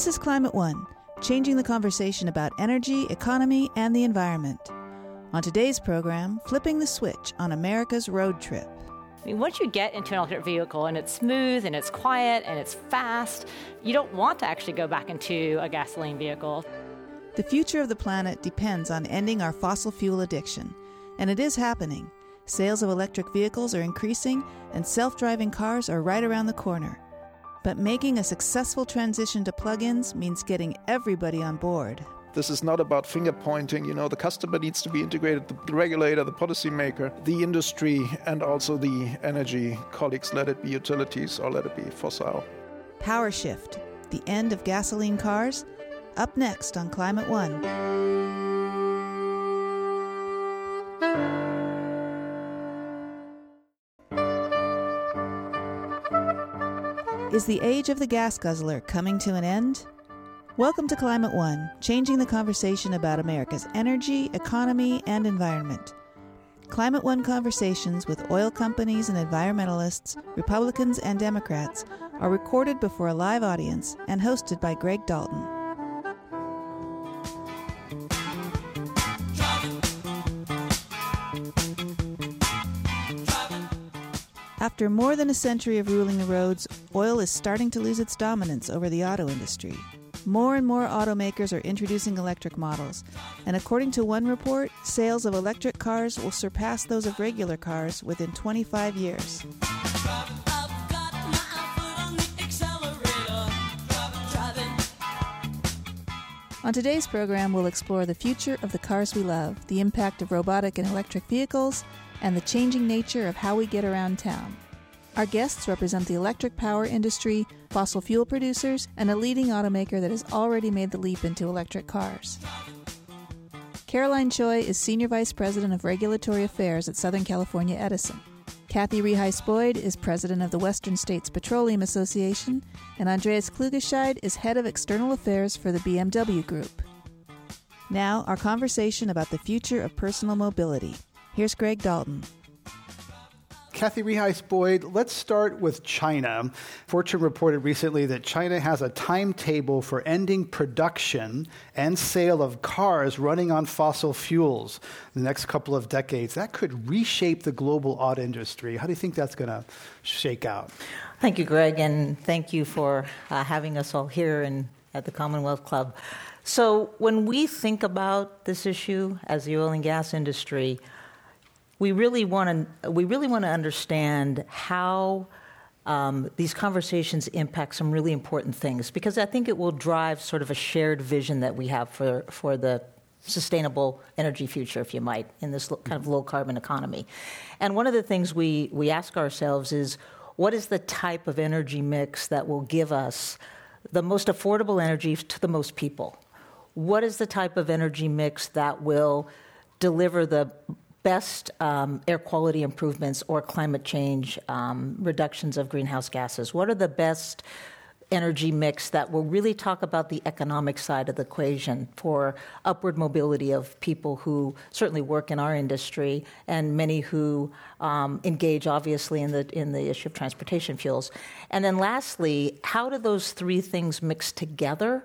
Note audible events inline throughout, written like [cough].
This is Climate One, changing the conversation about energy, economy, and the environment. On today's program, flipping the switch on America's road trip. I mean, once you get into an electric vehicle and it's smooth and it's quiet and it's fast, you don't want to actually go back into a gasoline vehicle. The future of the planet depends on ending our fossil fuel addiction, and it is happening. Sales of electric vehicles are increasing, and self driving cars are right around the corner. But making a successful transition to plug ins means getting everybody on board. This is not about finger pointing. You know, the customer needs to be integrated, the regulator, the policymaker, the industry, and also the energy colleagues, let it be utilities or let it be fossil. Power Shift The End of Gasoline Cars. Up next on Climate One. Is the age of the gas guzzler coming to an end? Welcome to Climate One, changing the conversation about America's energy, economy, and environment. Climate One conversations with oil companies and environmentalists, Republicans and Democrats, are recorded before a live audience and hosted by Greg Dalton. After more than a century of ruling the roads, oil is starting to lose its dominance over the auto industry. More and more automakers are introducing electric models, and according to one report, sales of electric cars will surpass those of regular cars within 25 years. On today's program, we'll explore the future of the cars we love, the impact of robotic and electric vehicles, and the changing nature of how we get around town. Our guests represent the electric power industry, fossil fuel producers, and a leading automaker that has already made the leap into electric cars. Caroline Choi is Senior Vice President of Regulatory Affairs at Southern California Edison. Kathy Reheis Boyd is President of the Western States Petroleum Association, and Andreas Klugescheid is Head of External Affairs for the BMW Group. Now, our conversation about the future of personal mobility. Here's Greg Dalton. Kathy Reheis Boyd, let's start with China. Fortune reported recently that China has a timetable for ending production and sale of cars running on fossil fuels in the next couple of decades. That could reshape the global auto industry. How do you think that's going to shake out? Thank you, Greg, and thank you for uh, having us all here in, at the Commonwealth Club. So, when we think about this issue as the oil and gas industry, we really want to we really want to understand how um, these conversations impact some really important things because I think it will drive sort of a shared vision that we have for for the sustainable energy future, if you might, in this kind of low carbon economy. And one of the things we we ask ourselves is what is the type of energy mix that will give us the most affordable energy to the most people? What is the type of energy mix that will deliver the best um, air quality improvements or climate change um, reductions of greenhouse gases? What are the best energy mix that will really talk about the economic side of the equation for upward mobility of people who certainly work in our industry and many who um, engage obviously in the in the issue of transportation fuels. And then lastly, how do those three things mix together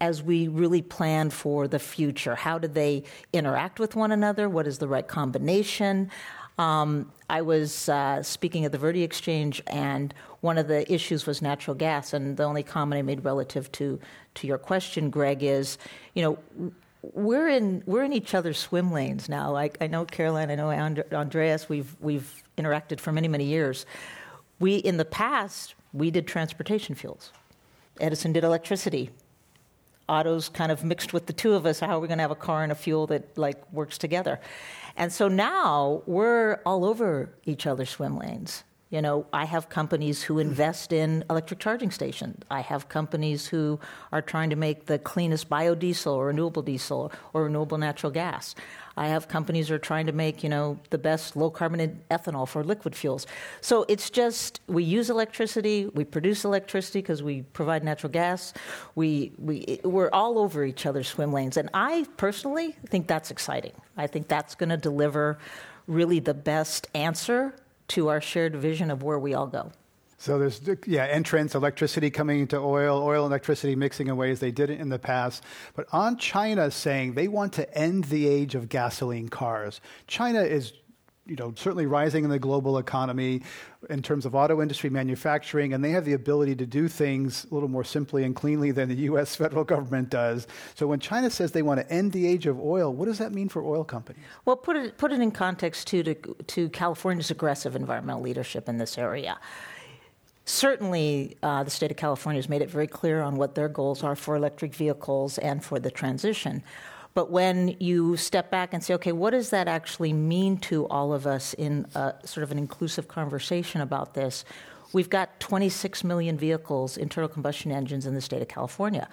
as we really plan for the future. How do they interact with one another? What is the right combination? Um, I was uh, speaking at the VerdeXchange, and one of the issues was natural gas. And the only comment I made relative to to your question, Greg, is you know we're in we're in each other's swim lanes now. Like I know Caroline, I know Andreas. We've we've interacted for many many years. We in the past we did transportation fuels. Edison did electricity autos kind of mixed with the two of us. How are we going to have a car and a fuel that like works together? And so now we're all over each other's swim lanes. You know, I have companies who invest in electric charging stations. I have companies who are trying to make the cleanest biodiesel or renewable diesel or renewable natural gas. I have companies who are trying to make, you know, the best low carbon ethanol for liquid fuels. So it's just we use electricity, we produce electricity because we provide natural gas. We we we're all over each other's swim lanes, and I personally think that's exciting. I think that's going to deliver really the best answer to our shared vision of where we all go. So there's yeah entrance, electricity coming into oil, oil and electricity mixing in ways they didn't in the past. But on China saying they want to end the age of gasoline cars. China is you know, certainly rising in the global economy in terms of auto industry manufacturing, and they have the ability to do things a little more simply and cleanly than the [laughs] U.S. federal government does. So when China says they want to end the age of oil, what does that mean for oil companies? Well, put it, put it in context too, to, to California's aggressive environmental leadership in this area. Certainly, uh, the state of California has made it very clear on what their goals are for electric vehicles and for the transition. But when you step back and say, okay, what does that actually mean to all of us in a, sort of an inclusive conversation about this? We've got 26 million vehicles, internal combustion engines in the state of California.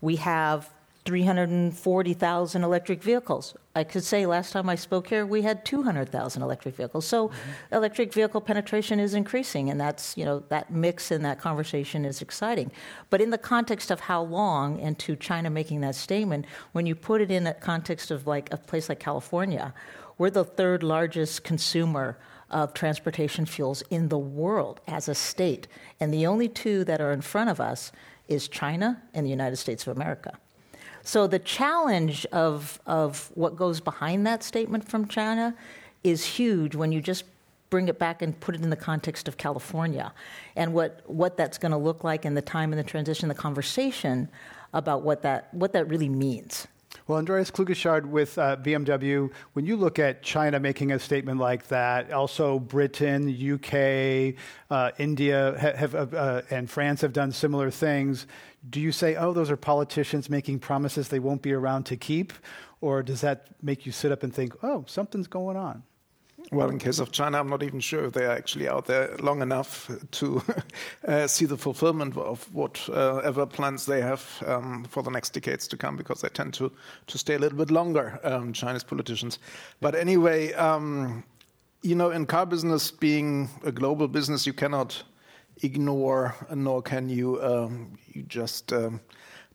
We have 340,000 electric vehicles. I could say last time I spoke here, we had 200,000 electric vehicles. So mm-hmm. electric vehicle penetration is increasing, and that's, you know, that mix and that conversation is exciting. But in the context of how long, and to China making that statement, when you put it in that context of like a place like California, we're the third largest consumer of transportation fuels in the world as a state. And the only two that are in front of us is China and the United States of America. So the challenge of, of what goes behind that statement from China is huge when you just bring it back and put it in the context of California and what, what that's going to look like in the time and the transition, the conversation about what that, what that really means. Well, Andreas Klugescheid with uh, BMW, when you look at China making a statement like that, also Britain, UK, uh, India, have, uh, uh, and France have done similar things, do you say, oh, those are politicians making promises they won't be around to keep? Or does that make you sit up and think, oh, something's going on? Well, in case of China, I'm not even sure if they are actually out there long enough to [laughs] uh, see the fulfillment of whatever plans they have um, for the next decades to come, because they tend to, to stay a little bit longer, um, Chinese politicians. But anyway, um, you know, in car business, being a global business, you cannot ignore, nor can you, um, you just um,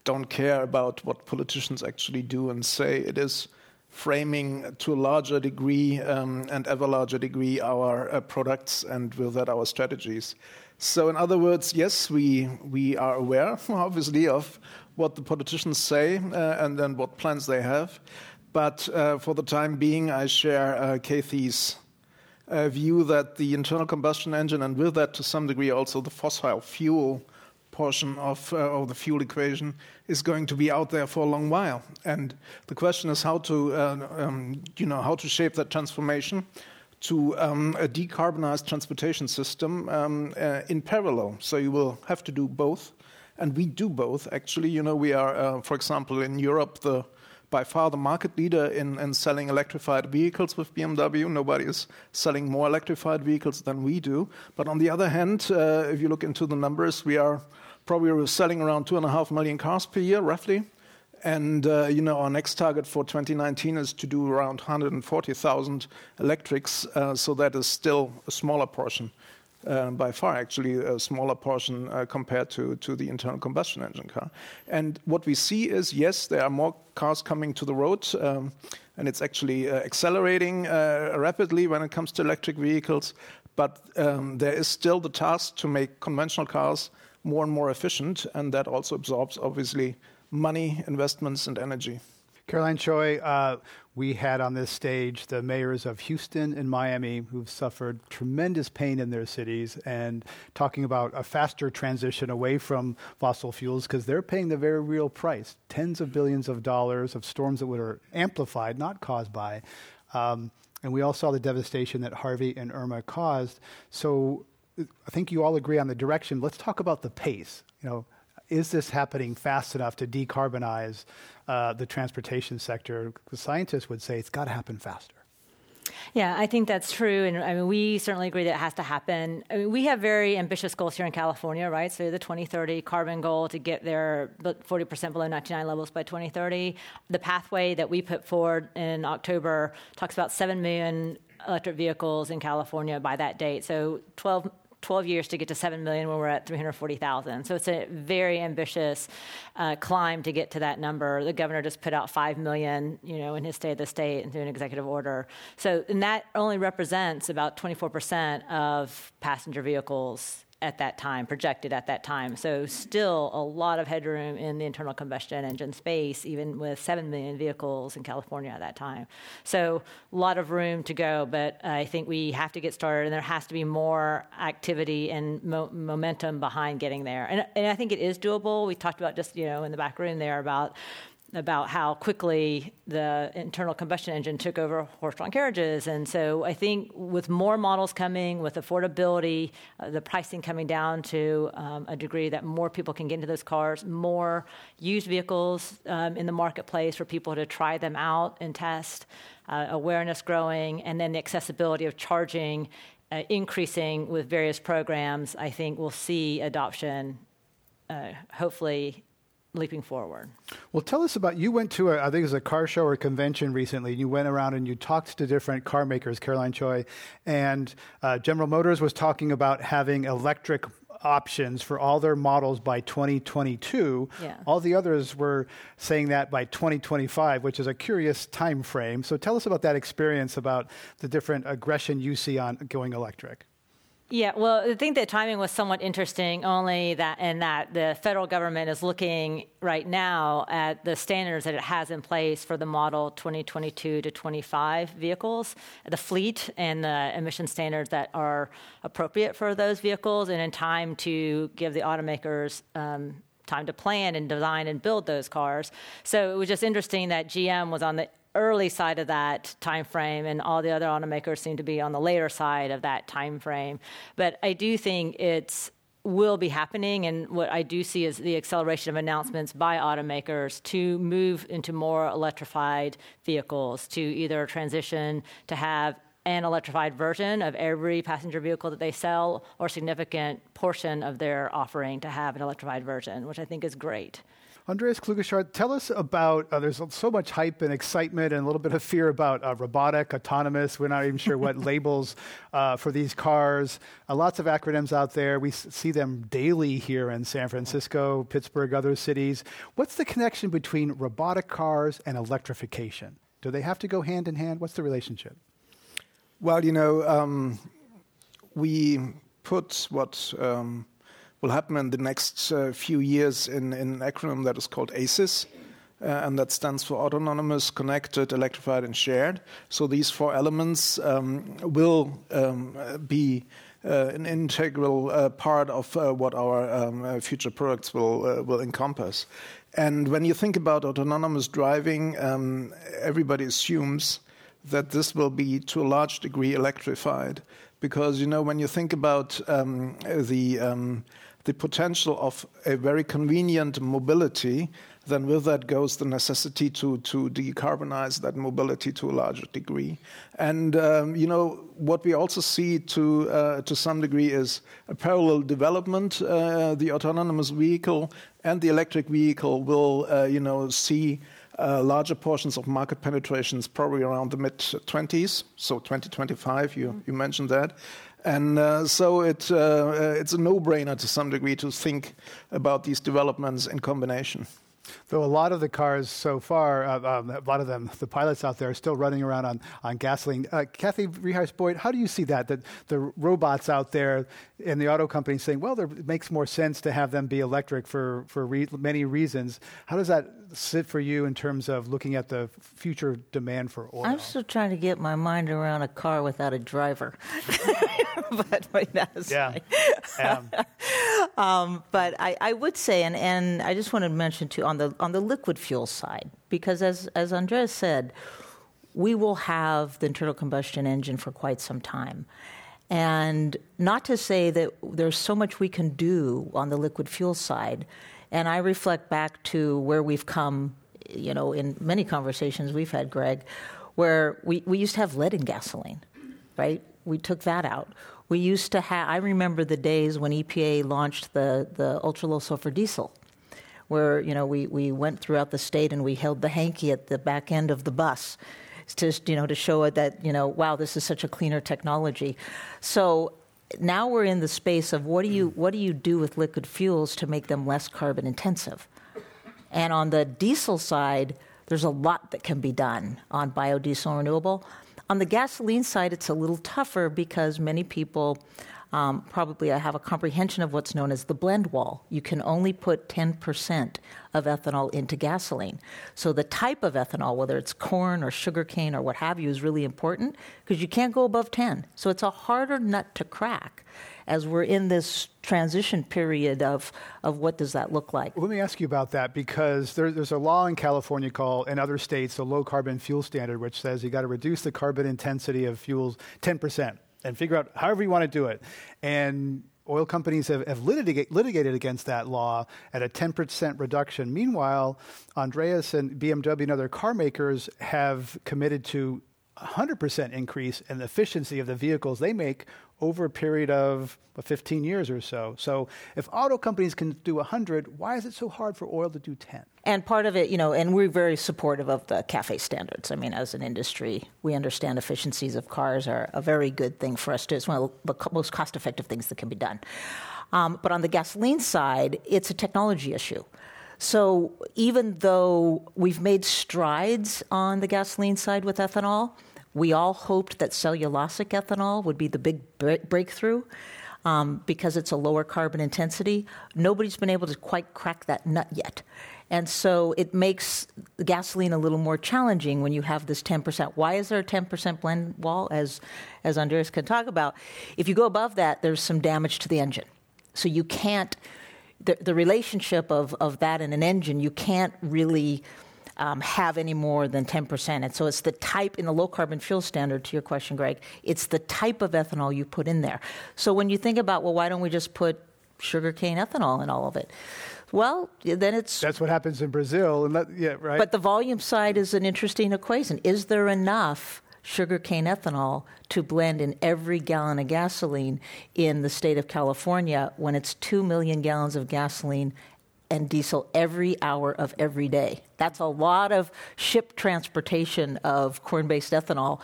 don't care about what politicians actually do and say. It is framing to a larger degree um, and ever larger degree our uh, products and with that our strategies. So, in other words, yes, we we are aware, [laughs] obviously, of what the politicians say uh, and then what plans they have. But uh, for the time being, I share uh, Kathy's uh, view that the internal combustion engine, and with that to some degree also the fossil fuel portion of, uh, of the fuel equation, is going to be out there for a long while. And the question is how to, uh, um, you know, how to shape that transformation to um, a decarbonized transportation system um, uh, in parallel. So you will have to do both. And we do both, actually. You know, we are, uh, for example, in Europe, the by far the market leader in, in selling electrified vehicles with BMW. Nobody is selling more electrified vehicles than we do. But on the other hand, uh, if you look into the numbers, we are probably selling around two and a half million cars per year, roughly. And uh, you know, our next target for 2019 is to do around 140,000 electrics. Uh, so that is still a smaller portion by far actually a smaller portion uh, compared to, to the internal combustion engine car. And what we see is yes, there are more cars coming to the road, um, and it's actually uh, accelerating uh, rapidly when it comes to electric vehicles. But um, there is still the task to make conventional cars more and more efficient, and that also absorbs obviously money, investments, and energy. Caroline Choi, uh, we had on this stage the mayors of Houston and Miami who've suffered tremendous pain in their cities and talking about a faster transition away from fossil fuels because they're paying the very real price tens of billions of dollars of storms that were amplified, not caused by. Um, and we all saw the devastation that Harvey and Irma caused. So I think you all agree on the direction. Let's talk about the pace. You know, is this happening fast enough to decarbonize uh, the transportation sector? The scientists would say it's got to happen faster. Yeah, I think that's true, and I mean we certainly agree that it has to happen. I mean, we have very ambitious goals here in California, right? So the 2030 carbon goal to get there 40% below 1999 levels by 2030. The pathway that we put forward in October talks about 7 million electric vehicles in California by that date. So 12 12 years to get to 7 million when we're at 340,000. So it's a very ambitious uh, climb to get to that number. The governor just put out 5 million, you know, in his state of the state and through an executive order. So, and that only represents about 24% of passenger vehicles at that time, projected at that time. So still a lot of headroom in the internal combustion engine space, even with 7 million vehicles in California at that time. So a lot of room to go, but I think we have to get started and there has to be more activity and mo- momentum behind getting there. And, and I think it is doable. We talked about just, you know, in the back room there about about how quickly the internal combustion engine took over horse-drawn carriages. And so I think with more models coming, with affordability, uh, the pricing coming down to um, a degree that more people can get into those cars, more used vehicles um, in the marketplace for people to try them out and test, uh, awareness growing, and then the accessibility of charging uh, increasing with various programs, I think we'll see adoption uh, hopefully leaping forward. Well, tell us about you went to a, I think it was a car show or convention recently. You went around and you talked to different car makers, Caroline Choi, and uh, General Motors was talking about having electric options for all their models by 2022. Yeah. All the others were saying that by 2025, which is a curious time frame. So tell us about that experience about the different aggression you see on going electric. Yeah, well, I think the timing was somewhat interesting, only that in that the federal government is looking right now at the standards that it has in place for the model 2022 to 25 vehicles, the fleet and the emission standards that are appropriate for those vehicles, and in time to give the automakers um, time to plan and design and build those cars. So it was just interesting that GM was on the early side of that time frame and all the other automakers seem to be on the later side of that time frame but i do think it's will be happening and what i do see is the acceleration of announcements by automakers to move into more electrified vehicles to either transition to have an electrified version of every passenger vehicle that they sell or significant portion of their offering to have an electrified version which i think is great Andreas Klugescheid, tell us about, uh, there's so much hype and excitement and a little bit of fear about uh, robotic, autonomous. We're not even sure what [laughs] labels uh, for these cars. Uh, lots of acronyms out there. We s- see them daily here in San Francisco, Pittsburgh, other cities. What's the connection between robotic cars and electrification? Do they have to go hand in hand? What's the relationship? Well, you know, um, we put what um, will happen in the next uh, few years in, an acronym that is called ACES. Uh, and that stands for autonomous, connected, electrified, and shared. So these four elements um, will um, be uh, an integral part of what our um, future products will will encompass. And when you think about autonomous driving, everybody assumes that this will be to a large degree electrified, because you know when you think about the the potential of a very convenient mobility, then with that goes the necessity to, to decarbonize that mobility to a larger degree. And um, you know what we also see to uh, to some degree is a parallel development. Uh, the autonomous vehicle and the electric vehicle will uh, you know see. Uh, larger portions of market penetrations probably around the mid 20s, so 2025, you, you mentioned that. And uh, so it, uh, uh, it's a no-brainer to some degree to think about these developments in combination. Though a lot of the cars so far, uh, um, a lot of them, the pilots out there, are still running around on, on gasoline. Uh, Kathy Reheis Boyd, how do you see that? That the robots out there and the auto companies saying, well, there, it makes more sense to have them be electric for, for re- many reasons. How does that sit for you in terms of looking at the future demand for oil? I'm still trying to get my mind around a car without a driver. [laughs] but wait, that's yeah. [laughs] um. um, but I, I, would say, and, and I just want to mention too on the on the liquid fuel side, because as as Andreas said, we will have the internal combustion engine for quite some time. And not to say that there's so much we can do on the liquid fuel side. And I reflect back to where we've come, you know, in many conversations we've had, Greg, where we, we used to have lead in gasoline, right? We took that out. We used to have, I remember the days when EPA launched the, the ultra low sulfur diesel, where, you know, we, we went throughout the state and we held the hanky at the back end of the bus to, you know, to show it that, you know, wow, this is such a cleaner technology. So now we're in the space of what do you, what do you do with liquid fuels to make them less carbon intensive? And on the diesel side, there's a lot that can be done on biodiesel renewable. On the gasoline side, it's a little tougher because many people um, probably I have a comprehension of what's known as the blend wall. You can only put 10% of ethanol into gasoline. So the type of ethanol, whether it's corn or sugarcane or what have you, is really important because you can't go above 10. So it's a harder nut to crack as we're in this transition period of, of what does that look like. Let me ask you about that because there, there's a law in California called, in other states, the low carbon fuel standard, which says you got to reduce the carbon intensity of fuels 10% and figure out however you want to do it. And oil companies have, have litigate, litigated against that law at a 10% reduction. Meanwhile, Andreas and BMW and other car makers have committed to 100% increase in the efficiency of the vehicles they make over a period of 15 years or so. So if auto companies can do 100, why is it so hard for oil to do 10? And part of it, you know, and we're very supportive of the CAFE standards. I mean, as an industry, we understand efficiencies of cars are a very good thing for us to. It's one of the most cost-effective things that can be done. Um, but on the gasoline side, it's a technology issue. So even though we've made strides on the gasoline side with ethanol, we all hoped that cellulosic ethanol would be the big breakthrough um, because it's a lower carbon intensity. Nobody's been able to quite crack that nut yet. And so it makes gasoline a little more challenging when you have this 10%. Why is there a 10% blend wall, as, as Andreas can talk about? If you go above that, there's some damage to the engine. So you can't, the, the relationship of, of that and an engine, you can't really um, have any more than 10%. And so it's the type, in the low carbon fuel standard, to your question, Greg, it's the type of ethanol you put in there. So when you think about, well, why don't we just put sugarcane ethanol in all of it? Well, then it's that's what happens in Brazil, and that, yeah, right. But the volume side is an interesting equation. Is there enough sugarcane ethanol to blend in every gallon of gasoline in the state of California when it's two million gallons of gasoline and diesel every hour of every day. That's a lot of ship transportation of corn based ethanol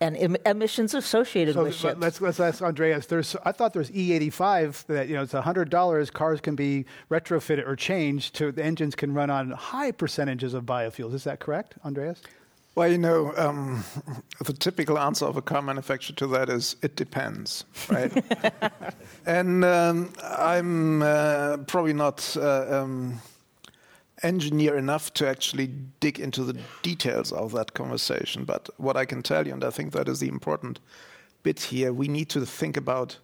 and em- emissions associated so with ships. Let's, let's ask Andreas. There's, I thought there's E85 that you know it's hundred dollars. Cars can be retrofitted or changed to the engines can run on high percentages of biofuels. Is that correct, Andreas? Well, you know, um, the typical answer of a car manufacturer to that is it depends, right? [laughs] and um, I'm uh, probably not uh, um, engineer enough to actually dig into the details of that conversation. But what I can tell you, and I think that is the important bit here, we need to think about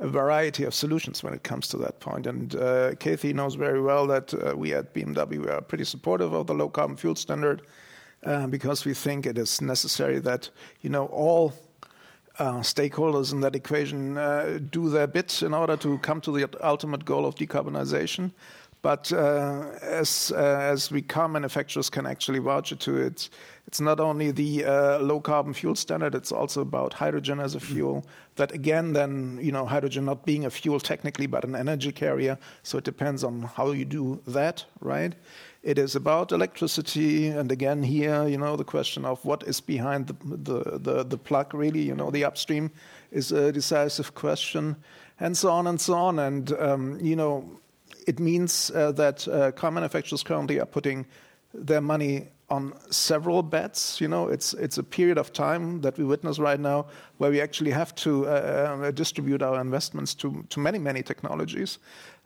a variety of solutions when it comes to that point. And uh, Kathy knows very well that uh, we at BMW are pretty supportive of the low carbon fuel standard uh, because we think it is necessary that you know all uh, stakeholders in that equation uh, do their bit in order to come to the ultimate goal of decarbonization. But uh, as uh, as we car manufacturers can actually vouch to it, it's not only the uh, low carbon fuel standard; it's also about hydrogen as a fuel. That again, then you know, hydrogen not being a fuel technically, but an energy carrier. So it depends on how you do that, right? It is about electricity, and again here, you know, the question of what is behind the, the, the, the plug, really, you know, the upstream is a decisive question, and so on and so on. And, um, you know, it means uh, that uh, car manufacturers currently are putting their money on several bets. You know, it's it's a period of time that we witness right now where we actually have to uh, uh distribute our investments to to many many technologies.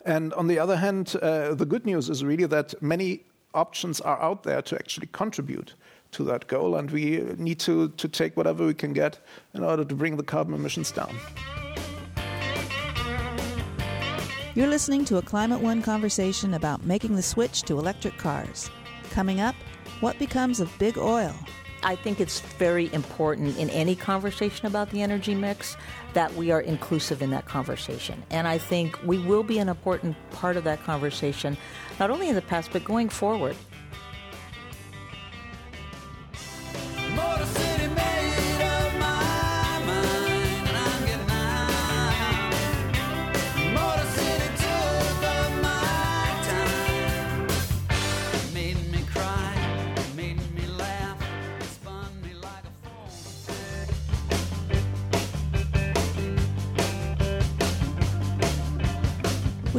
And on the other hand, uh, the good news is really that many options are out there to actually contribute to that goal, and we need to, to take whatever we can get in order to bring the carbon emissions down. You're listening to a Climate One conversation about making the switch to electric cars. Coming up, what becomes of big oil? I think it's very important in any conversation about the energy mix that we are inclusive in that conversation. And I think we will be an important part of that conversation, not only in the past, but going forward.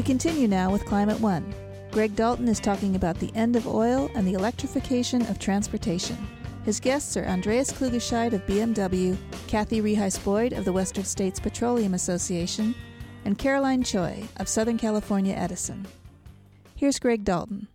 We continue now with Climate One. Greg Dalton is talking about the end of oil and the electrification of transportation. His guests are Andreas Klugescheid of BMW, Kathy Reheis Boyd of the Western States Petroleum Association, and Caroline Choi of Southern California Edison. Here's Greg Dalton.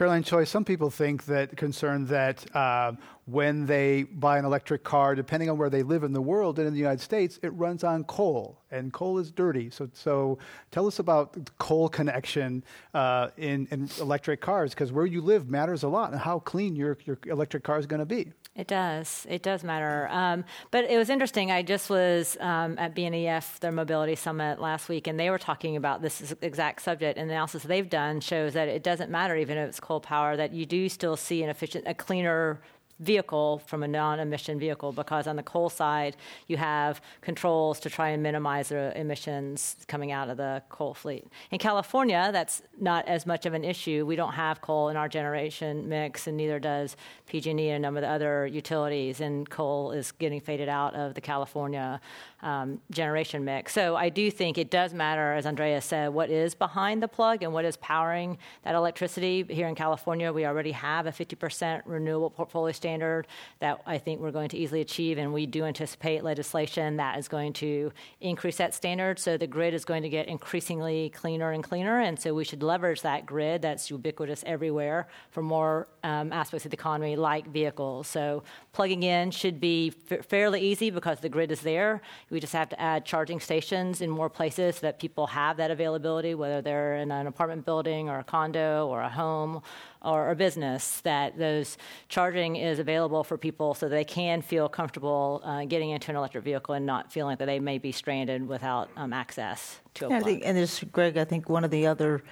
Caroline Choi, some people think that concerned that uh, when they buy an electric car, depending on where they live in the world and in the United States, it runs on coal, and coal is dirty. So, so tell us about the coal connection uh, in, in electric cars, because where you live matters a lot, and how clean your, your electric car is going to be. It does. It does matter. Um, but it was interesting. I just was um, at BNEF, their mobility summit last week, and they were talking about this exact subject. And the analysis they've done shows that it doesn't matter, even if it's coal power, that you do still see an efficient, a cleaner vehicle from a non-emission vehicle because on the coal side you have controls to try and minimize the emissions coming out of the coal fleet. In California, that's not as much of an issue. We don't have coal in our generation mix, and neither does PG&E and a number of the other utilities. And coal is getting faded out of the California um, generation mix. So I do think it does matter, as Andrea said, what is behind the plug and what is powering that electricity. Here in California, we already have a 50% renewable portfolio standard that I think we're going to easily achieve, and we do anticipate legislation that is going to increase that standard. So the grid is going to get increasingly cleaner and cleaner, and so we should leverage that grid that's ubiquitous everywhere for more um, aspects of the economy, like vehicles. So plugging in should be f- fairly easy because the grid is there. We just have to add charging stations in more places so that people have that availability, whether they're in an apartment building or a condo or a home or a business, that those charging is available for people so they can feel comfortable uh, getting into an electric vehicle and not feeling that they may be stranded without um, access to a yeah, think, and this, Greg, I think one of the other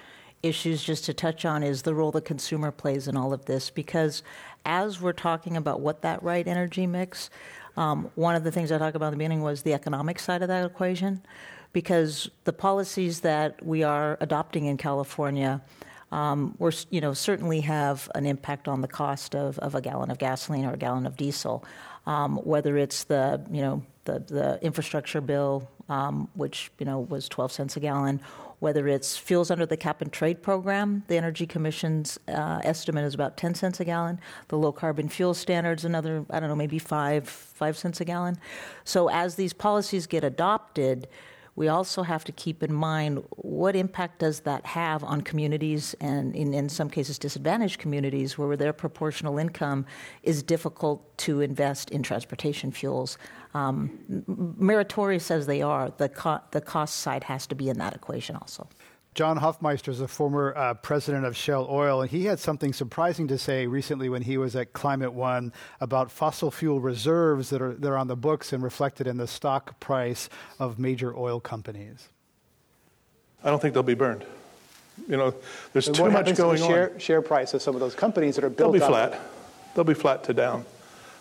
issues just to touch on is the role the consumer plays in all of this because as we're talking about what that right energy mix um, one of the things I talked about in the beginning was the economic side of that equation, because the policies that we are adopting in California. Um, we're, you know, certainly have an impact on the cost of, of a gallon of gasoline or a gallon of diesel, um, whether it's the, you know, the, the infrastructure bill, um, which, you know, was 12 cents a gallon, whether it's fuels under the cap and trade program. The Energy Commission's uh, estimate is about 10 cents a gallon. The low carbon fuel standards, another, I don't know, maybe five, five cents a gallon. So as these policies get adopted, we also have to keep in mind what impact does that have on communities and in, in some cases disadvantaged communities where their proportional income is difficult to invest in transportation fuels um, meritorious as they are the, co- the cost side has to be in that equation also John Hofmeister is a former uh, president of Shell Oil, and he had something surprising to say recently when he was at Climate One about fossil fuel reserves that are, that are on the books and reflected in the stock price of major oil companies. I don't think they'll be burned. You know, there's and too much going to the share, on. Share price of some of those companies that are built. They'll be flat. They'll be flat to down.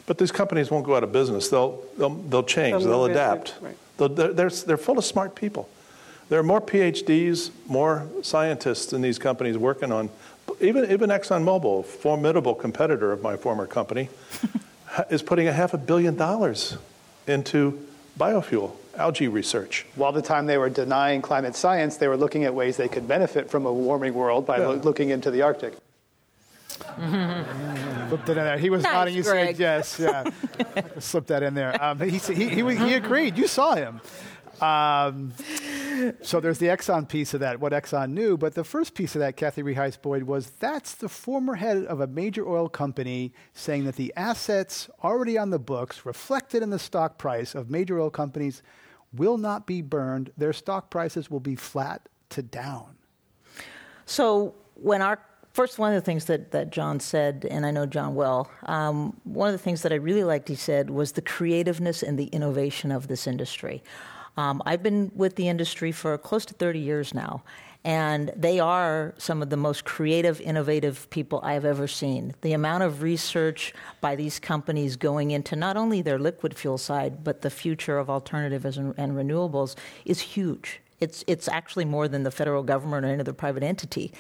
But these companies won't go out of business. They'll they'll, they'll change. They'll, adapt. Right. They'll, they're, they're, they're full of smart people. There are more PhDs, more scientists in these companies working on, even, even ExxonMobil, formidable competitor of my former company, [laughs] is putting a half a billion dollars into biofuel, algae research. While the time they were denying climate science, they were looking at ways they could benefit from a warming world by yeah. lo- looking into the Arctic. He was nice, nodding. He Greg. said yes. Yeah, [laughs] slip that in there. Um, he, he, he, he agreed. You saw him. Um, so there's the Exxon piece of that, what Exxon knew. But the first piece of that, Kathy Reheis Boyd, was that's the former head of a major oil company saying that the assets already on the books, reflected in the stock price of major oil companies, will not be burned. Their stock prices will be flat to down. So when our First, one of the things that, that John said, and I know John well, um, one of the things that I really liked he said was the creativeness and the innovation of this industry. Um, I've been with the industry for close to 30 years now, and they are some of the most creative, innovative people I've ever seen. The amount of research by these companies going into not only their liquid fuel side, but the future of alternatives and, and renewables is huge. It's, it's actually more than the federal government or any other private entity.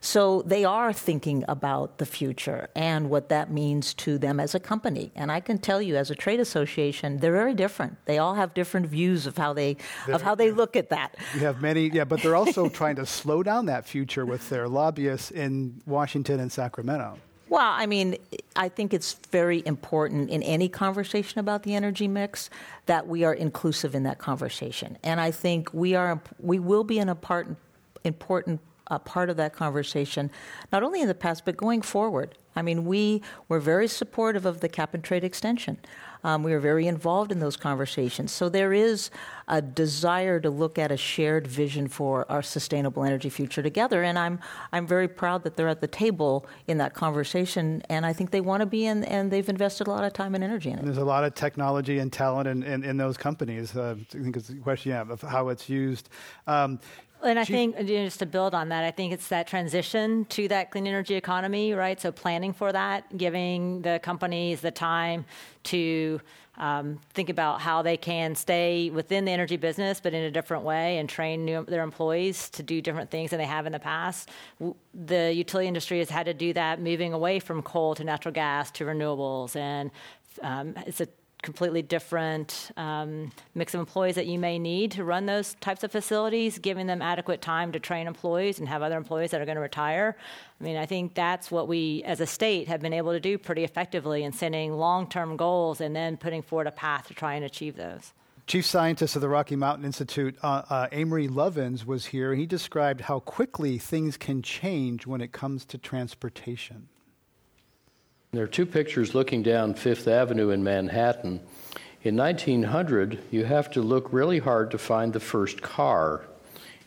So they are thinking about the future and what that means to them as a company. And I can tell you, as a trade association, they're very different. They all have different views of how they of how they look at that. You have many, yeah, but they're also trying to slow down that future with their lobbyists in Washington and Sacramento. Well, I mean, I think it's very important in any conversation about the energy mix that we are inclusive in that conversation. And I think we are we will be an important important uh, part of that conversation, not only in the past but going forward. I mean, we were very supportive of the cap and trade extension. Um, we were very involved in those conversations. So there is a desire to look at a shared vision for our sustainable energy future together. And I'm, I'm very proud that they're at the table in that conversation. And I think they want to be in, and they've invested a lot of time and energy in it. And there's a lot of technology and talent in, in, in those companies. Uh, I think it's a question yeah, of how it's used. Um, and I think you know, just to build on that, I think it's that transition to that clean energy economy, right? So planning for that, giving the companies the time to um, think about how they can stay within the energy business, but in a different way, and train new, their employees to do different things than they have in the past. The utility industry has had to do that, moving away from coal to natural gas to renewables, and um, it's a completely different um, mix of employees that you may need to run those types of facilities, giving them adequate time to train employees and have other employees that are going to retire. I mean, I think that's what we as a state have been able to do pretty effectively in setting long term goals and then putting forward a path to try and achieve those. Chief scientist of the Rocky Mountain Institute, uh, uh, Amory Lovins, was here. He described how quickly things can change when it comes to transportation. There are two pictures looking down Fifth Avenue in Manhattan. In 1900, you have to look really hard to find the first car.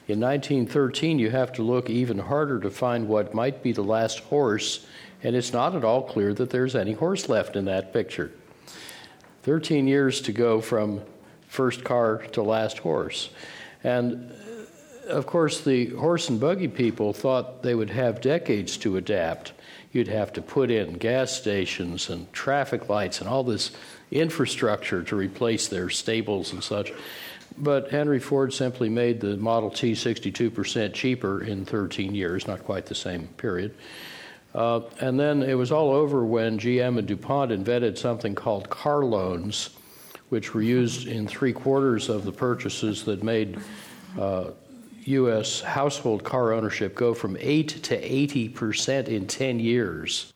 In 1913, you have to look even harder to find what might be the last horse, and it's not at all clear that there's any horse left in that picture. 13 years to go from first car to last horse. And of course, the horse and buggy people thought they would have decades to adapt you'd have to put in gas stations and traffic lights and all this infrastructure to replace their stables and such. But Henry Ford simply made the Model T 62% cheaper in 13 years, not quite the same period. Uh, and then it was all over when GM and DuPont invented something called car loans, which were used in three quarters of the purchases that made uh, U.S. household car ownership go from 8 to 80 percent in 10 years.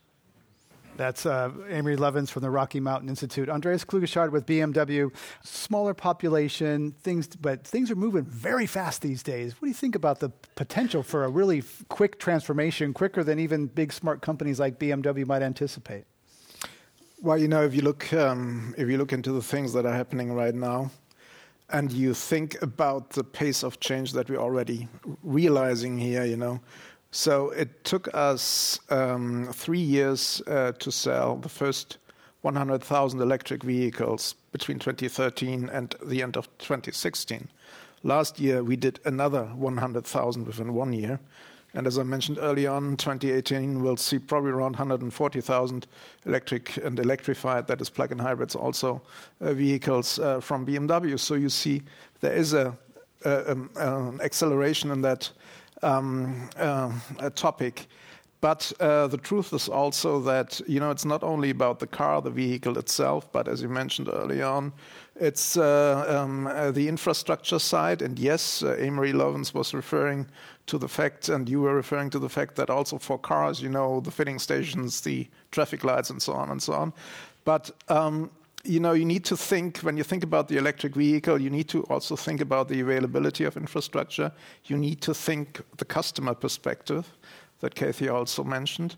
That's uh, Amory Lovins from the Rocky Mountain Institute. Andreas Klugescheid with BMW. Smaller population, things, but things are moving very fast these days. What do you think about the potential for a really f- quick transformation, quicker than even big smart companies like BMW might anticipate? Well, you know, if you look um, if you look into the things that are happening right now, and you think about the pace of change that we're already realizing here, you know. So it took us um, three years uh, to sell the first 100,000 electric vehicles between 2013 and the end of 2016. Last year, we did another 100,000 within one year. And as I mentioned early on, 2018 we'll see probably around 140,000 electric and electrified, that is plug-in hybrids, also uh, vehicles uh, from BMW. So you see there is um, an acceleration in that um, uh, topic. But the truth is also that you know it's not only about the car, the vehicle itself, but as you mentioned early on, it's uh, um, uh, the infrastructure side. And yes, uh, Amory Lovins was referring to the fact, and you were referring to the fact that also for cars, you know, the filling stations, the traffic lights, and so on and so on. But um, you know, you need to think when you think about the electric vehicle, you need to also think about the availability of infrastructure. You need to think the customer perspective that Kathy also mentioned.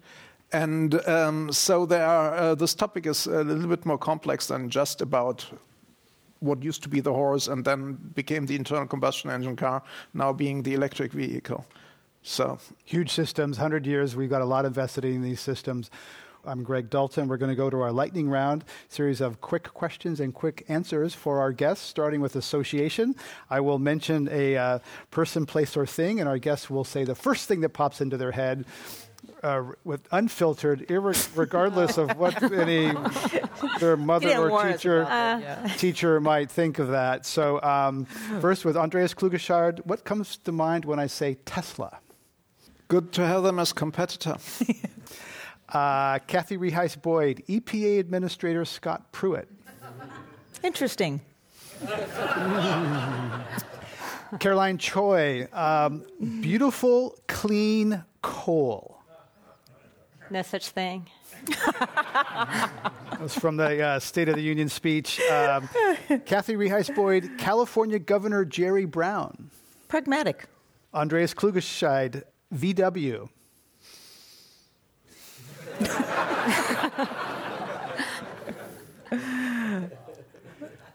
And um, so there are, uh, this topic is a little bit more complex than just about what used to be the horse and then became the internal combustion engine car, now being the electric vehicle. So huge systems, 100 years. We've got a lot invested in these systems. I'm Greg Dalton. We're going to go to our lightning round series of quick questions and quick answers for our guests, starting with association. I will mention a uh, person, place, or thing, and our guests will say the first thing that pops into their head uh, with unfiltered, regardless of what any their [laughs] mother or teacher uh. [laughs] teacher might think of that. So, um, first with Andreas Klugescheid, what comes to mind when I say Tesla? Good to have them as competitor. [laughs] uh, Kathy Reheis Boyd, EPA Administrator Scott Pruitt. Interesting. Caroline Choi, um, beautiful, clean coal. No such thing. that was from the uh, State of the Union speech. Um, Kathy Reheis Boyd, California Governor Jerry Brown. Pragmatic. Andreas Klugescheid, VW.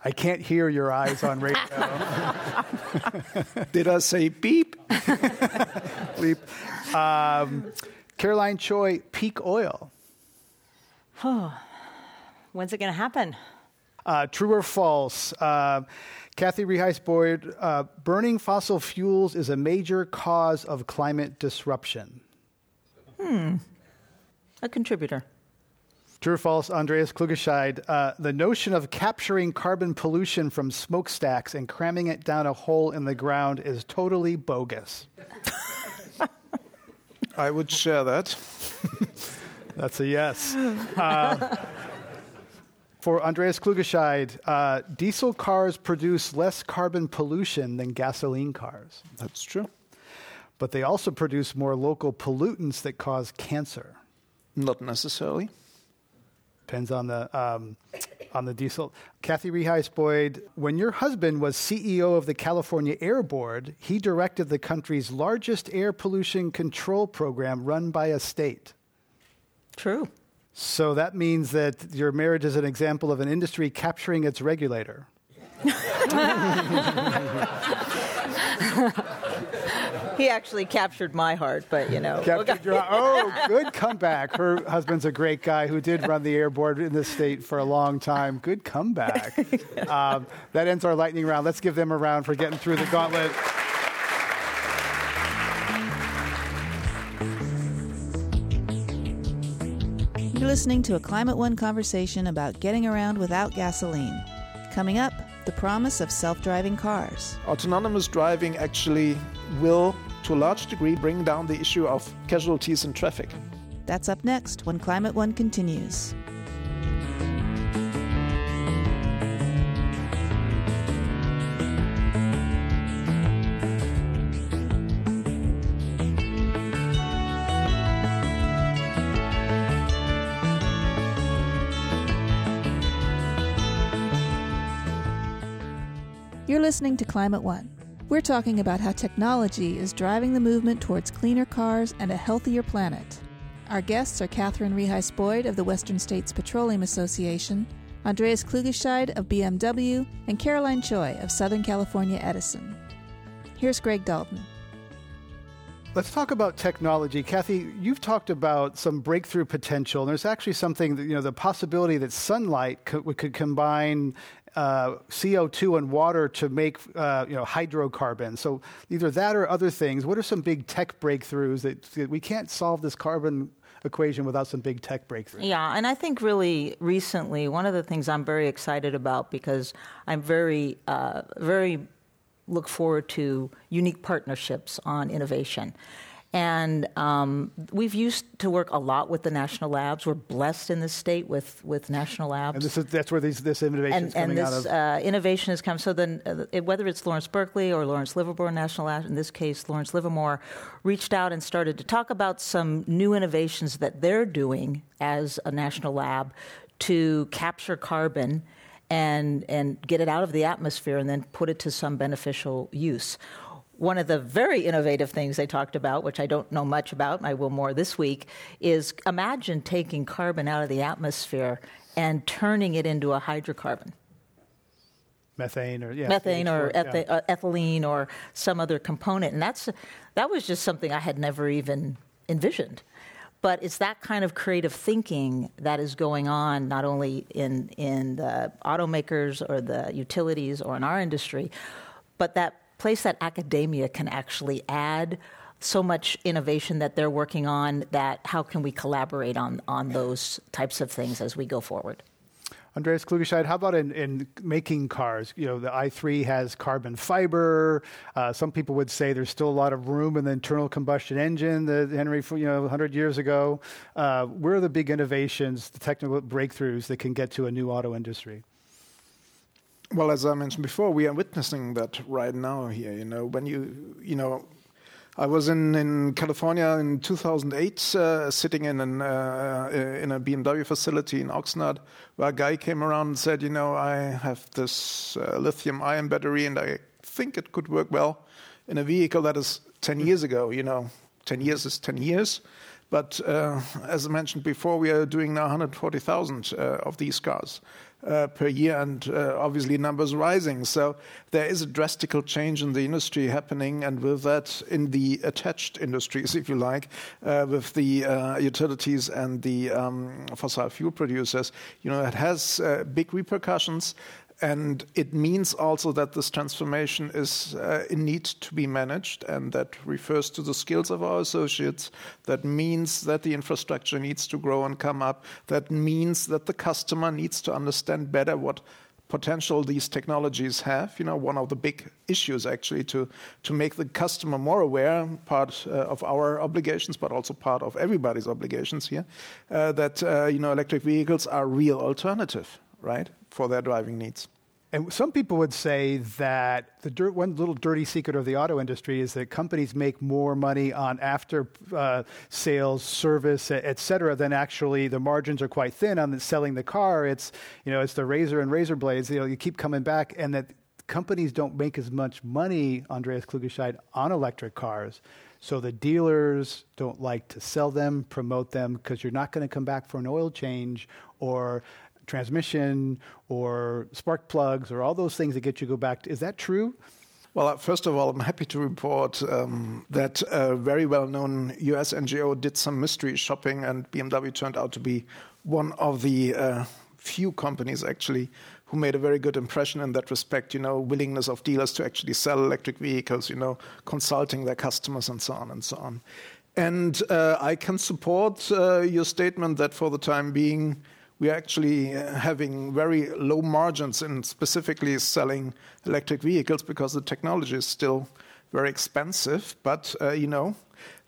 I can't hear your eyes on radio. Did I say beep? Bleep. Um, Caroline Choi, peak oil. When's it going to happen? Uh, true or false? Uh, Kathy Reheis Boyd, uh, burning fossil fuels is a major cause of climate disruption. Hmm. A contributor. True or false, Andreas Klugescheid, uh, the notion of capturing carbon pollution from smokestacks and cramming it down a hole in the ground is totally bogus. [laughs] I would share that. [laughs] That's a yes. Uh, for Andreas Klugescheid, uh, diesel cars produce less carbon pollution than gasoline cars. That's true. But they also produce more local pollutants that cause cancer. Not necessarily. Depends on the um, on the diesel. Kathy Reheis Boyd, when your husband was CEO of the California Air Board, he directed the country's largest air pollution control program run by a state. True. So that means that your marriage is an example of an industry capturing its regulator. [laughs] he actually captured my heart, but you know. Captured your, oh, good comeback. Her husband's a great guy who did run the air board in this state for a long time. Good comeback. [laughs] um, that ends our lightning round. Let's give them a round for getting through the gauntlet. You're listening to a Climate One conversation about getting around without gasoline. Coming up, the promise of self driving cars. Autonomous driving actually will, to a large degree, bring down the issue of casualties in traffic. That's up next when Climate One continues. Listening to Climate One. We're talking about how technology is driving the movement towards cleaner cars and a healthier planet. Our guests are Catherine Reheis Boyd of the Western States Petroleum Association, Andreas Klugescheid of BMW, and Caroline Choi of Southern California Edison. Here's Greg Dalton. Let's talk about technology. Kathy, you've talked about some breakthrough potential. And there's actually something that, you know, the possibility that sunlight could, could combine uh, CO2 and water to make uh, you know, hydrocarbon. So either that or other things. What are some big tech breakthroughs that, that we can't solve this carbon equation without some big tech breakthroughs? Yeah, and I think really recently, one of the things I'm very excited about because I'm very, uh, very look forward to unique partnerships on innovation. And um, we've used to work a lot with the national labs. We're blessed in this state with, with national labs. And this is, that's where these, this innovation and, is coming and this, out of. Uh, innovation has come. So then, uh, whether it's Lawrence Berkeley or Lawrence Livermore National Lab, in this case, Lawrence Livermore, reached out and started to talk about some new innovations that they're doing as a national lab to capture carbon and and get it out of the atmosphere and then put it to some beneficial use. One of the very innovative things they talked about, which I don't know much about, I will more this week, is imagine taking carbon out of the atmosphere and turning it into a hydrocarbon. Methane or yeah, methane or yeah. eth- uh, ethylene or some other component, and that's that was just something I had never even envisioned. But it's that kind of creative thinking that is going on not only in, in the automakers or the utilities or in our industry, but that place that academia can actually add so much innovation that they're working on that how can we collaborate on, on those types of things as we go forward? Andreas Klugescheid, how about in, in making cars? You know, the i3 has carbon fiber. Uh, some people would say there's still a lot of room in the internal combustion engine that Henry, you know, 100 years ago. Uh, where are the big innovations, the technical breakthroughs that can get to a new auto industry? Well, as I mentioned before, we are witnessing that right now here. You know, when you, you know, I was in, in California in 2008, uh, sitting in, an, uh, in a BMW facility in Oxnard, where a guy came around and said, You know, I have this uh, lithium ion battery and I think it could work well in a vehicle that is 10 years ago. You know, 10 years is 10 years. But uh, as I mentioned before, we are doing now 140,000 uh, of these cars uh, per year, and uh, obviously numbers rising. So there is a drastic change in the industry happening, and with that, in the attached industries, if you like, uh, with the uh, utilities and the um, fossil fuel producers, you know, it has uh, big repercussions. And it means also that this transformation is uh, in need to be managed, and that refers to the skills of our associates. That means that the infrastructure needs to grow and come up. That means that the customer needs to understand better what potential these technologies have. You know, one of the big issues actually to to make the customer more aware, part uh, of our obligations, but also part of everybody's obligations here, uh, that uh, you know electric vehicles are real alternative, right? For their driving needs. And some people would say that the dirt, one little dirty secret of the auto industry is that companies make more money on after uh, sales, service, et cetera, than actually the margins are quite thin on the selling the car. It's you know it's the razor and razor blades. You know you keep coming back, and that companies don't make as much money, Andreas Klugescheid, on electric cars. So the dealers don't like to sell them, promote them, because you're not going to come back for an oil change or transmission or spark plugs or all those things that get you go back. To, is that true? Well, first of all, I'm happy to report um, that a very well known US NGO did some mystery shopping, and BMW turned out to be one of the uh, few companies actually who made a very good impression in that respect. You know, willingness of dealers to actually sell electric vehicles, you know, consulting their customers and so on and so on. And uh, I can support uh, your statement that for the time being, we are actually uh, having very low margins in specifically selling electric vehicles because the technology is still very expensive. But, uh, you know,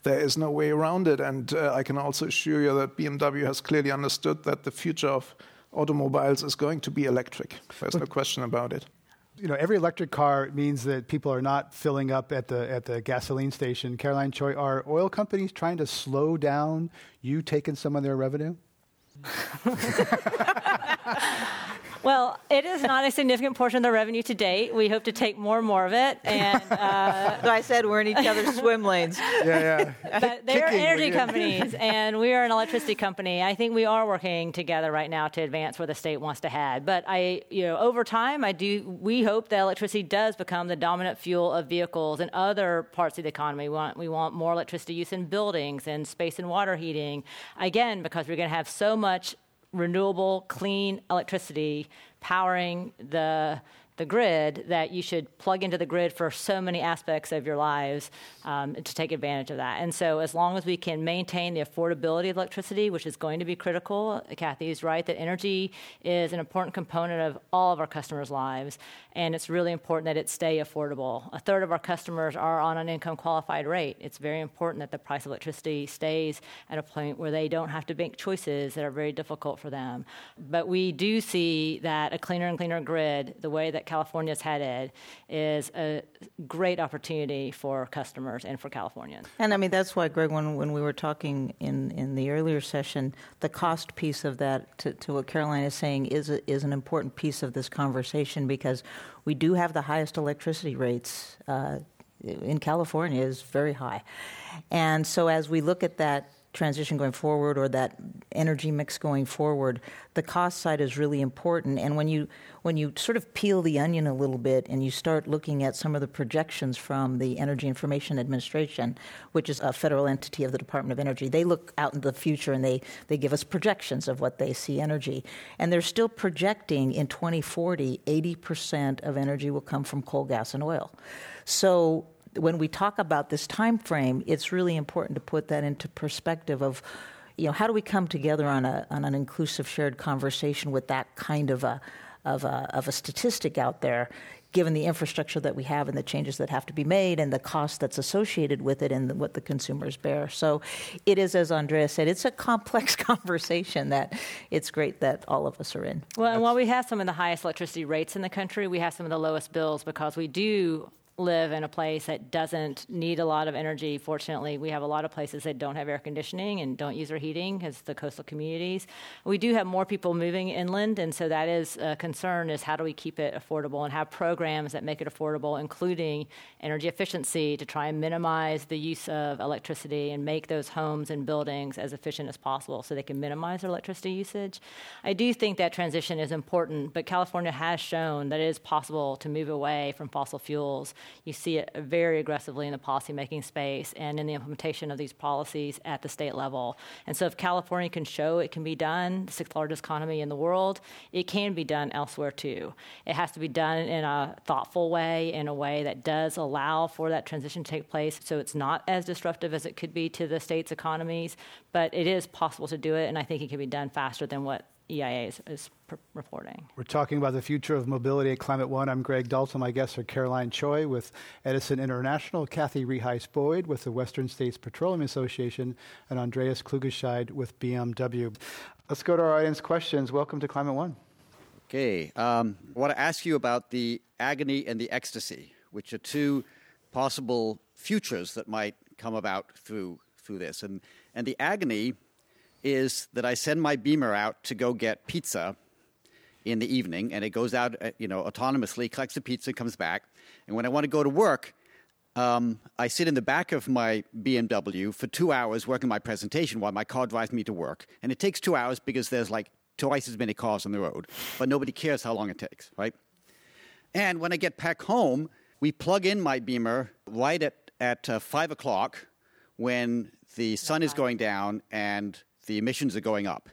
there is no way around it. And uh, I can also assure you that BMW has clearly understood that the future of automobiles is going to be electric. There's no question about it. You know, every electric car means that people are not filling up at the at the gasoline station. Caroline Choi, are oil companies trying to slow down you taking some of their revenue? ハハハハ! Well, it is not a significant portion of the revenue to date. We hope to take more and more of it. And uh, [laughs] so I said we're in each other's swim lanes. Yeah, yeah. [laughs] But they are energy companies, and we are an electricity company. I think we are working together right now to advance where the state wants to head. But I, you know, over time, I do. We hope that electricity does become the dominant fuel of vehicles and other parts of the economy. We want we want more electricity use in buildings and space and water heating. Again, because we're going to have so much renewable, clean electricity powering the the grid that you should plug into the grid for so many aspects of your lives um, to take advantage of that. And so, as long as we can maintain the affordability of electricity, which is going to be critical, Kathy is right that energy is an important component of all of our customers' lives, and it's really important that it stay affordable. A third of our customers are on an income qualified rate. It's very important that the price of electricity stays at a point where they don't have to make choices that are very difficult for them. But we do see that a cleaner and cleaner grid, the way that California is headed is a great opportunity for customers and for Californians. And I mean, that's why, Greg, when, when we were talking in, in the earlier session, the cost piece of that, to, to what Caroline is saying, is, a, is an important piece of this conversation because we do have the highest electricity rates. Uh, in California is very high. And so as we look at that transition going forward or that energy mix going forward, the cost side is really important. And when you when you sort of peel the onion a little bit and you start looking at some of the projections from the Energy Information Administration, which is a federal entity of the Department of Energy, they look out into the future and they, they give us projections of what they see energy. And they're still projecting in 2040, 80% of energy will come from coal, gas, and oil. So when we talk about this time frame, it's really important to put that into perspective of, you know, how do we come together on a on an inclusive shared conversation with that kind of a of a of a statistic out there, given the infrastructure that we have and the changes that have to be made and the cost that's associated with it and the, what the consumers bear. So it is, as Andrea said, it's a complex [laughs] conversation that it's great that all of us are in. Well, and while we have some of the highest electricity rates in the country, we have some of the lowest bills because we do live in a place that doesn't need a lot of energy. Fortunately, we have a lot of places that don't have air conditioning and don't use their heating as the coastal communities. We do have more people moving inland, and so that is a concern: is how do we keep it affordable and have programs that make it affordable, including energy efficiency, to try and minimize the use of electricity and make those homes and buildings as efficient as possible, so they can minimize their electricity usage. I do think that transition is important, but California has shown that it is possible to move away from fossil fuels you see it very aggressively in the policy making space and in the implementation of these policies at the state level. And so, if California can show it can be done, the sixth largest economy in the world, it can be done elsewhere too. It has to be done in a thoughtful way, in a way that does allow for that transition to take place so it's not as disruptive as it could be to the state's economies. But it is possible to do it, and I think it can be done faster than what EIA is, is reporting. We're talking about the future of mobility at Climate One. I'm Greg Dalton. My guests are Caroline Choi with Edison International, Kathy Reheis Boyd with the Western States Petroleum Association, and Andreas Klugescheid with BMW. Let's go to our audience questions. Welcome to Climate One. Okay. Um, I want to ask you about the agony and the ecstasy, which are two possible futures that might come about through through this. And and the agony is that I send my beamer out to go get pizza in the evening, and it goes out, uh, you know, autonomously, collects the pizza, comes back. And when I want to go to work, um, I sit in the back of my BMW for two hours working my presentation while my car drives me to work. And it takes two hours because there's like twice as many cars on the road, but nobody cares how long it takes, right? And when I get back home, we plug in my beamer right at, at uh, 5 o'clock when the sun is going down and the emissions are going up.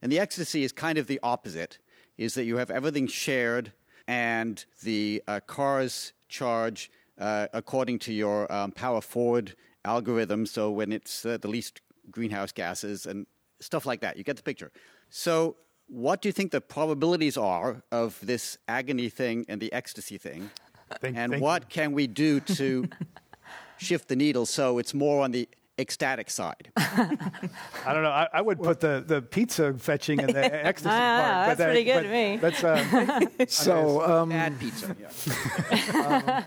And the ecstasy is kind of the opposite, is that you have everything shared and the uh, cars charge uh, according to your um, power forward algorithm, so when it's uh, the least greenhouse gases and stuff like that. You get the picture. So, what do you think the probabilities are of this agony thing and the ecstasy thing? Thank, and thank what you. can we do to [laughs] shift the needle so it's more on the ecstatic side. [laughs] I don't know. I, I, would put the, the pizza fetching and the [laughs] ecstasy ah, part. That's that, pretty good to me. That's, uh, [laughs] so um, bad pizza. Yeah. um,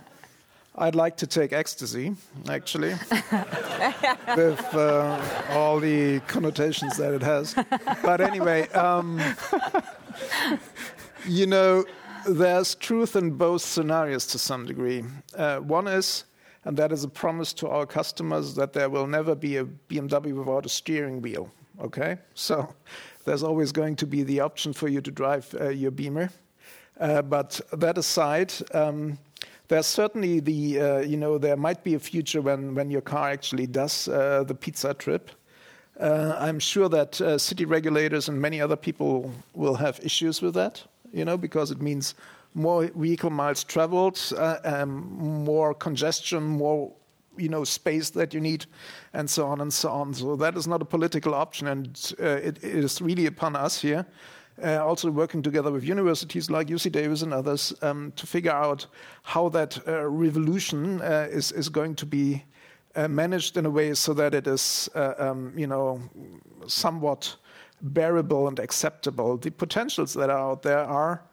I'd like to take ecstasy, actually, with uh, all the connotations that it has. But anyway, um, you know, there's truth in both scenarios to some degree. Uh, one is and that is a promise to our customers that there will never be a BMW without a steering wheel. Okay? So there's always going to be the option for you to drive uh, your Beamer. Uh, but that aside, um, there's certainly the, uh, you know, there might be a future when, when your car actually does uh, the pizza trip. Uh, I'm sure that uh, city regulators and many other people will have issues with that, you know, because it means more vehicle miles traveled, uh, um, more congestion, more you know space that you need, and so on and so on. So that is not a political option, and uh, it, it is really upon us here. Uh, also working together with universities like UC Davis and others um, to figure out how that uh, revolution uh, is, is going to be uh, managed in a way so that it is, um, you know, somewhat bearable and acceptable. The potentials that are out there are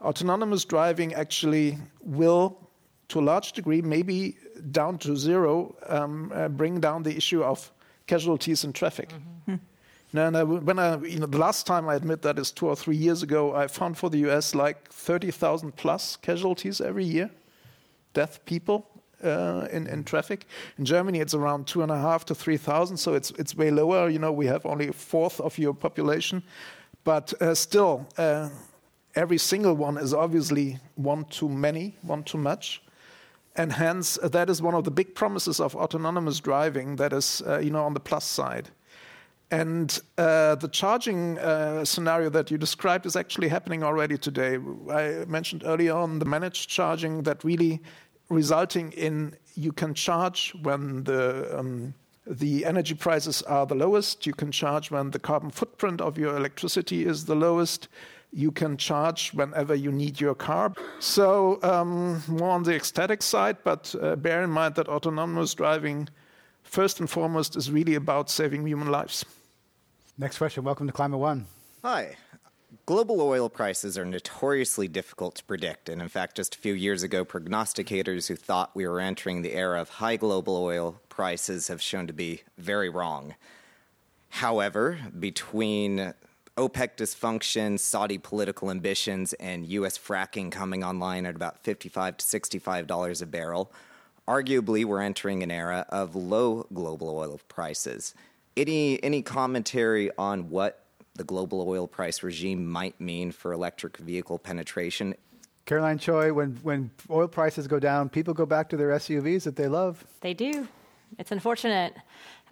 autonomous driving actually will, to a large degree, maybe down to zero, um, uh, bring down the issue of casualties in traffic. Mm-hmm. Now, I, when I, you know, the last time I admit that is two or three years ago, I found for the US like 30,000 plus casualties every year, death people uh, in, in traffic. In Germany, it's around two and a half to 3,000, so it's, it's way lower. You know, we have only a fourth of your population. But uh, still, uh, every single one is obviously one too many, one too much. And hence, uh, that is one of the big promises of autonomous driving that is, uh, you know, on the plus side. And uh, the charging uh, scenario that you described is actually happening already today. I mentioned earlier on the managed charging that really resulting in you can charge when the um, the energy prices are the lowest. You can charge when the carbon footprint of your electricity is the lowest you can charge whenever you need your car. So, um, more on the ecstatic side, but uh, bear in mind that autonomous driving, first and foremost, is really about saving human lives. Next question. Welcome to Climate One. Hi. Global oil prices are notoriously difficult to predict, and in fact, just a few years ago, prognosticators who thought we were entering the era of high global oil prices have shown to be very wrong. However, between OPEC dysfunction, Saudi political ambitions, and U.S. fracking coming online at about 55 to 65 dollars a barrel, arguably we're entering an era of low global oil prices. Any any commentary on what the global oil price regime might mean for electric vehicle penetration? Caroline Choi, when when oil prices go down, people go back to their SUVs that they love. They do. It's unfortunate.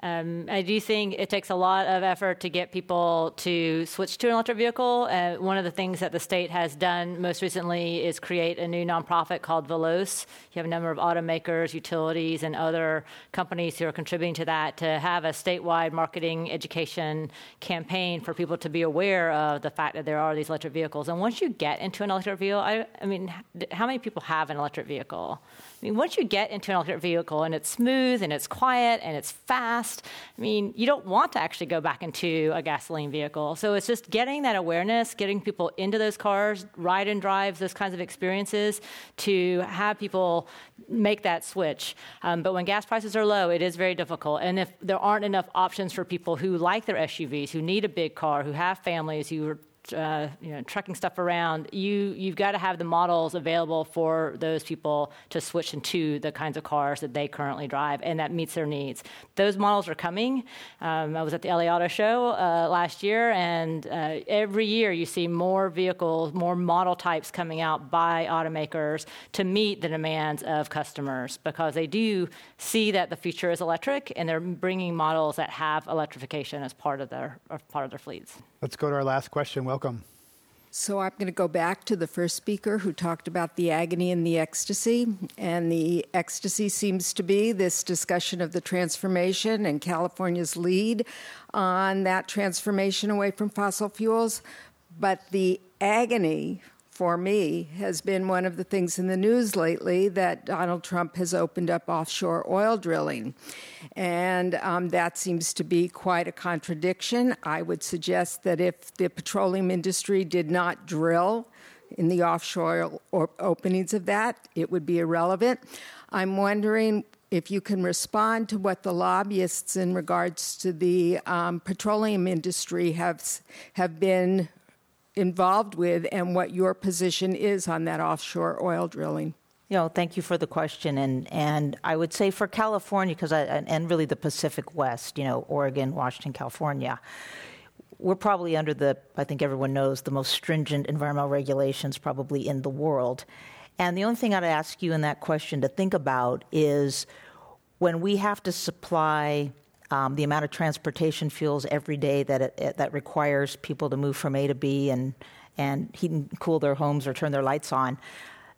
Um, I do think it takes a lot of effort to get people to switch to an electric vehicle. Uh, one of the things that the state has done most recently is create a new nonprofit called Veloz. You have a number of automakers, utilities, and other companies who are contributing to that to have a statewide marketing education campaign for people to be aware of the fact that there are these electric vehicles. And once you get into an electric vehicle, I, I mean, how many people have an electric vehicle? I mean, once you get into an electric vehicle and it's smooth and it's quiet and it's fast, I mean, you don't want to actually go back into a gasoline vehicle. So it's just getting that awareness, getting people into those cars, ride and drives, those kinds of experiences to have people make that switch. Um, but when gas prices are low, it is very difficult. And if there aren't enough options for people who like their SUVs, who need a big car, who have families, who uh, you know, trucking stuff around, you, you've got to have the models available for those people to switch into the kinds of cars that they currently drive, and that meets their needs. Those models are coming. Um, I was at the LA Auto Show uh, last year, and uh, every year you see more vehicles, more model types coming out by automakers to meet the demands of customers because they do see that the future is electric, and they're bringing models that have electrification as part of their, part of their fleets. Let's go to our last question. Welcome. So I'm going to go back to the first speaker who talked about the agony and the ecstasy. And the ecstasy seems to be this discussion of the transformation and California's lead on that transformation away from fossil fuels. But the agony for me has been one of the things in the news lately that Donald Trump has opened up offshore oil drilling. And um, that seems to be quite a contradiction. I would suggest that if the petroleum industry did not drill in the offshore openings of that, it would be irrelevant. I'm wondering if you can respond to what the lobbyists in regards to the um, petroleum industry have have been involved with and what your position is on that offshore oil drilling. You know, thank you for the question, and and I would say for California, because and really the Pacific West, you know, Oregon, Washington, California, we're probably under the I think everyone knows the most stringent environmental regulations probably in the world, and the only thing I'd ask you in that question to think about is when we have to supply um, the amount of transportation fuels every day that it, that requires people to move from A to B and and heat and cool their homes or turn their lights on.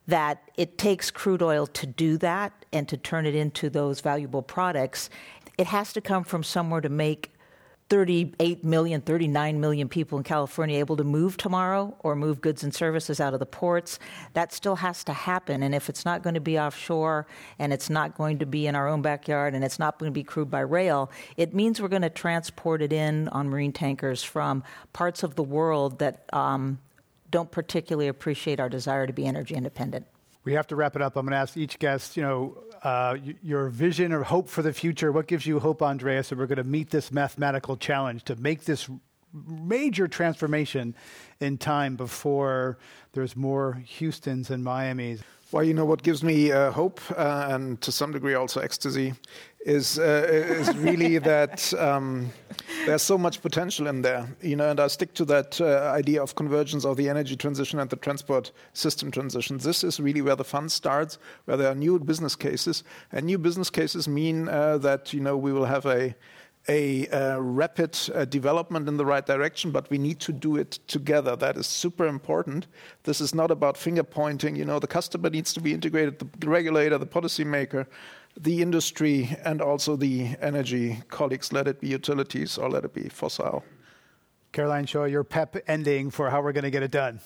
That it takes crude oil to do that and to turn it into those valuable products. It has to come from somewhere to make 38 million, 39 million people in California able to move tomorrow or move goods and services out of the ports. That still has to happen. And if it's not going to be offshore and it's not going to be in our own backyard and it's not going to be crude by rail, it means we're going to transport it in on marine tankers from parts of the world that um, don't particularly appreciate our desire to be energy independent. We have to wrap it up. I'm going to ask each guest, you know, uh, your vision or hope for the future. What gives you hope, Andreas, that we're going to meet this mathematical challenge to make this major transformation in time before there's more Houstons and Miamis? Well, you know what gives me uh, hope uh, and to some degree also ecstasy is uh, is really [laughs] that um, there's so much potential in there, you know. And I stick to that uh, idea of convergence of the energy transition and the transport system transition. This is really where the fun starts, where there are new business cases, and new business cases mean uh, that you know we will have a a uh, rapid uh, development in the right direction, but we need to do it together. That is super important. This is not about finger pointing. You know, the customer needs to be integrated, the regulator, the policymaker, the industry, and also the energy colleagues, let it be utilities or let it be fossil. Caroline Choi, your pep ending for how we're going to get it done.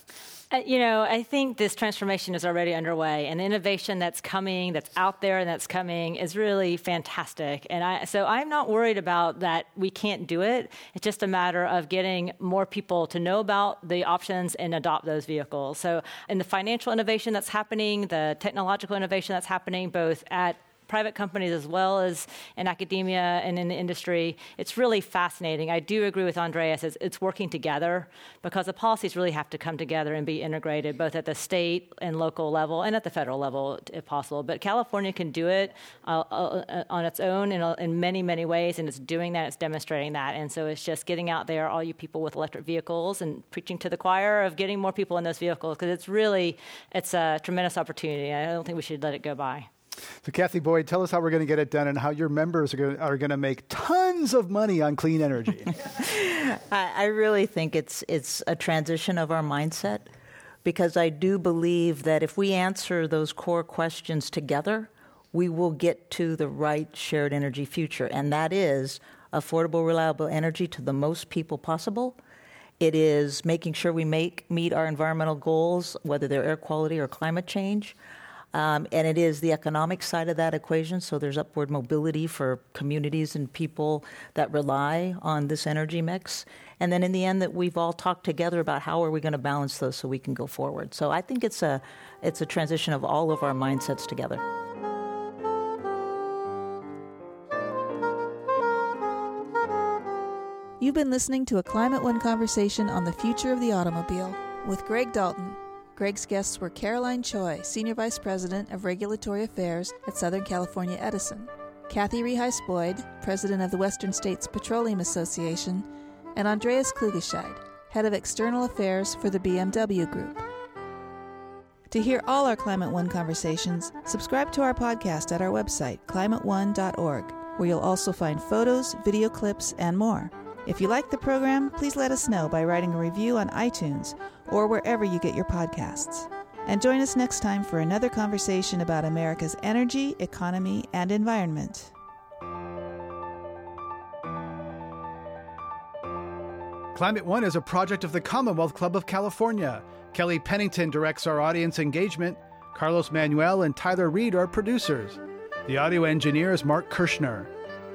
Uh, you know, I think this transformation is already underway, and the innovation that's coming, that's out there, and that's coming is really fantastic. And I, so I'm not worried about that we can't do it. It's just a matter of getting more people to know about the options and adopt those vehicles. So, in the financial innovation that's happening, the technological innovation that's happening, both at private companies as well as in academia and in the industry. It's really fascinating. I do agree with Andreas, it's, it's working together because the policies really have to come together and be integrated both at the state and local level and at the federal level if possible. But California can do it uh, uh, on its own in, in many, many ways, and it's doing that, it's demonstrating that. And so it's just getting out there, all you people with electric vehicles, and preaching to the choir of getting more people in those vehicles because it's really, it's a tremendous opportunity. I don't think we should let it go by. So, Kathy Boyd, tell us how we're going to get it done and how your members are going, to make tons of money on clean energy. [laughs] I, I really think it's it's a transition of our mindset because I do believe that if we answer those core questions together, we will get to the right shared energy future, and that is affordable, reliable energy to the most people possible. It is making sure we make meet our environmental goals, whether they're air quality or climate change. Um, and it is the economic side of that equation. So there's upward mobility for communities and people that rely on this energy mix. And then in the end, that we've all talked together about how are we going to balance those so we can go forward. So I think it's a it's a transition of all of our mindsets together. You've been listening to a Climate One conversation on the future of the automobile with Greg Dalton. Greg's guests were Caroline Choi, Senior Vice President of Regulatory Affairs at Southern California Edison, Kathy Reheis Boyd, President of the Western States Petroleum Association, and Andreas Klugescheid, Head of External Affairs for the BMW Group. To hear all our Climate One conversations, subscribe to our podcast at our website, climateone.org, where you'll also find photos, video clips, and more. If you like the program, please let us know by writing a review on iTunes or wherever you get your podcasts. And join us next time for another conversation about America's energy, economy, and environment. Climate One is a project of the Commonwealth Club of California. Kelly Pennington directs our audience engagement. Carlos Manuel and Tyler Reed are producers. The audio engineer is Mark Kirschner.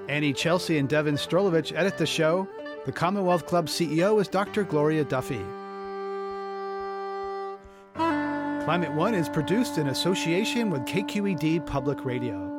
Anny Celsi and Devon Strolovitch edit the show. The Commonwealth Club CEO is Dr. Gloria Duffy. Climate One is produced in association with KQED Public Radio.